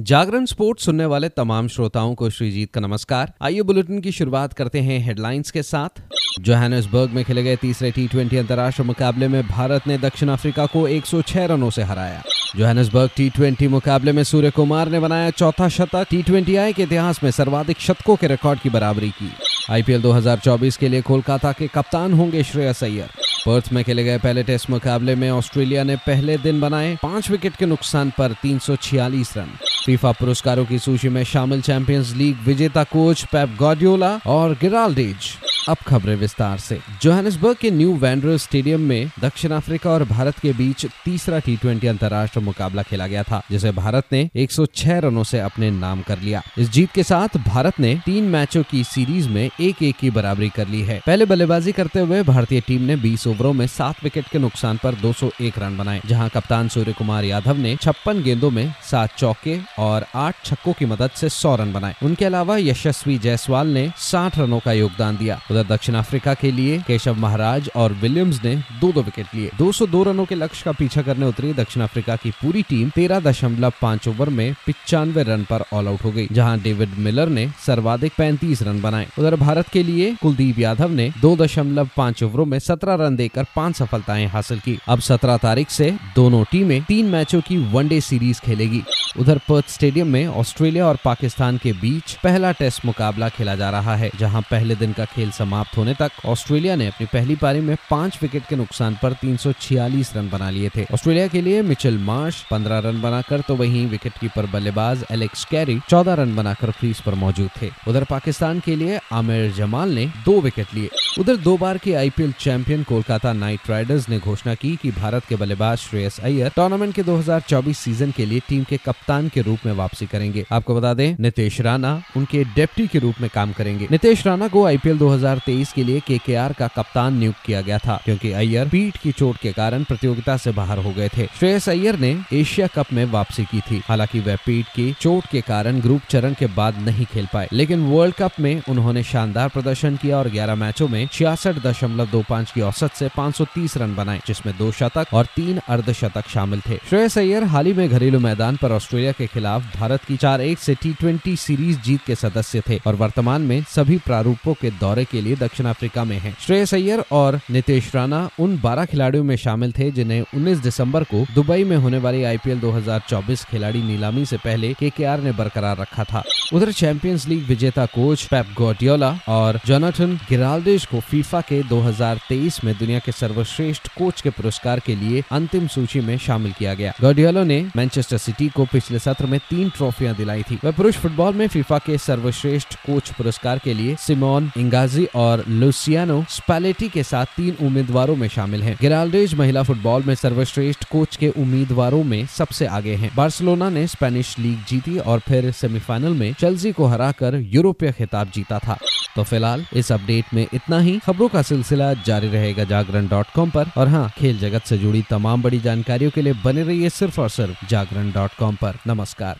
जागरण sports सुनने वाले तमाम श्रोताओं को श्रीजीत का नमस्कार। आइए बुलेटिन की शुरुआत करते हैं हेडलाइंस के साथ। जोहानसबर्ग में खेले गए तीसरे टी ट्वेंटी अंतर्राष्ट्रीय मुकाबले में भारत ने दक्षिण अफ्रीका को 106 रनों से हराया। जोहानसबर्ग टी ट्वेंटी मुकाबले में सूर्य कुमार ने बनाया चौथा शतक। टी ट्वेंटी आई के इतिहास में सर्वाधिक शतकों के रिकॉर्ड की बराबरी की। आईपीएल 2024 के लिए कोलकाता के कप्तान होंगे श्रेयस अय्यर। पर्थ में खेले गए पहले टेस्ट मुकाबले में ऑस्ट्रेलिया ने पहले दिन बनाए पाँच विकेट के नुकसान पर तीन सौ छियालीस रन। फीफा पुरस्कारों की सूची में शामिल चैंपियंस लीग विजेता कोच पेप गॉडियोला और गिराल्डेज अब खबरें विस्तार से। जोहानिसबर्ग के न्यू वैंड्रो स्टेडियम में दक्षिण अफ्रीका और भारत के बीच तीसरा टी ट्वेंटी अंतर्राष्ट्रीय मुकाबला खेला गया था, जिसे भारत ने 106 रनों से अपने नाम कर लिया। इस जीत के साथ भारत ने तीन मैचों की सीरीज़ में एक एक की बराबरी कर ली है। पहले बल्लेबाजी करते हुए भारतीय टीम ने 20 ओवरों में सात विकेट के नुकसान पर 201 रन बनाए, जहाँ कप्तान सूर्य कुमार यादव ने छप्पन गेंदों में सात चौके और आठ छक्कों की मदद ऐसी सौ रन बनाए। उनके अलावा यशस्वी जायसवाल ने साठ रनों का योगदान दिया। उधर दक्षिण अफ्रीका के लिए केशव महाराज और विलियम्स ने दो दो विकेट लिए। 202 रनों के लक्ष्य का पीछा करने उतरी दक्षिण अफ्रीका की पूरी टीम तेरह दशमलव पाँच ओवर में पिचानवे रन पर ऑल आउट हो गई, जहाँ डेविड मिलर ने सर्वाधिक पैंतीस रन बनाए। उधर भारत के लिए कुलदीप यादव ने दो दशमलव पाँच ओवरों में सत्रह रन देकर पाँच सफलताएँ हासिल की। अब सत्रह तारीख से दोनों टीमें तीन मैचों की वनडे सीरीज़ खेलेगी। उधर पर्थ स्टेडियम में ऑस्ट्रेलिया और पाकिस्तान के बीच पहला टेस्ट मुकाबला खेला जा रहा है, जहाँ पहले दिन का खेल समाप्त होने तक ऑस्ट्रेलिया ने अपनी पहली पारी में पाँच विकेट के नुकसान पर 346 रन बना लिए थे। ऑस्ट्रेलिया के लिए मिचेल मार्श 15 रन बनाकर तो वहीं विकेट कीपर बल्लेबाज एलेक्स कैरी 14 रन बनाकर क्रीज पर मौजूद थे। उधर पाकिस्तान के लिए आमिर जमाल ने दो विकेट लिए। उधर दो बार के IPL champion Kolkata Knight Riders ने घोषणा की कि भारत के बल्लेबाज श्रेयस अय्यर टूर्नामेंट के 2024 सीज़न के लिए टीम के कप्तान के रूप में वापसी करेंगे। आपको बता दें, नितेश राणा उनके डेप्टी के रूप में काम करेंगे। नितेश राणा को आईपीएल 2023 के लिए केकेआर का कप्तान नियुक्त किया गया था, क्योंकि अय्यर पीठ की चोट के कारण प्रतियोगिता से बाहर हो गए थे। श्रेयस अय्यर ने एशिया कप में वापसी की थी। हालाँकि वह पीठ की चोट के कारण ग्रुप चरण के बाद नहीं खेल पाए, लेकिन वर्ल्ड कप में उन्होंने शानदार प्रदर्शन किया और ग्यारह मैचों में छियासठ की औसत से 530 रन बनाए, जिसमें दो शतक और तीन अर्धशतक शामिल थे। श्रेयस अय्यर हाल ही में घरेलू मैदान पर ऑस्ट्रेलिया के खिलाफ भारत की चार एक से टी सीरीज़ जीत के सदस्य थे और वर्तमान में सभी प्रारूपों के दौरे के लिए दक्षिण अफ्रीका में हैं। श्रेयस अय्यर और नितेश राणा उन 12 खिलाड़ियों में शामिल थे, जिन्हें 19 दिसंबर को दुबई में होने वाली आईपीएल 2024 खिलाड़ी नीलामी से पहले केकेआर ने बरकरार रखा था। उधर चैंपियंस लीग विजेता कोच पेप गोटियोला और जोनाथन गिराल्डेज को फीफा के 2023 में दुनिया के सर्वश्रेष्ठ कोच के पुरस्कार के लिए अंतिम सूची में शामिल किया गया। गोडियोलो ने मैनचेस्टर सिटी को पिछले सत्र में तीन ट्रॉफियाँ दिलाई थी। वह पुरुष फुटबॉल में फीफा के सर्वश्रेष्ठ कोच पुरस्कार के लिए सिमोन इंगाजी और लुसियानो स्पैलेटी के साथ तीन उम्मीदवारों में शामिल हैं। गिराल्डेज महिला फुटबॉल में सर्वश्रेष्ठ कोच के उम्मीदवारों में सबसे आगे हैं। बार्सिलोना ने स्पेनिश लीग जीती और फिर सेमीफाइनल में चेल्सी को हराकर यूरोपीय खिताब जीता था। तो फ़िलहाल इस अपडेट में इतना ही। खबरों का सिलसिला जारी रहेगा जागरण डॉट कॉम पर। और हाँ खेल जगत से जुड़ी तमाम बड़ी जानकारियों के लिए बने रहिए सिर्फ़ और सिर्फ़ जागरण डॉट कॉम पर। नमस्कार।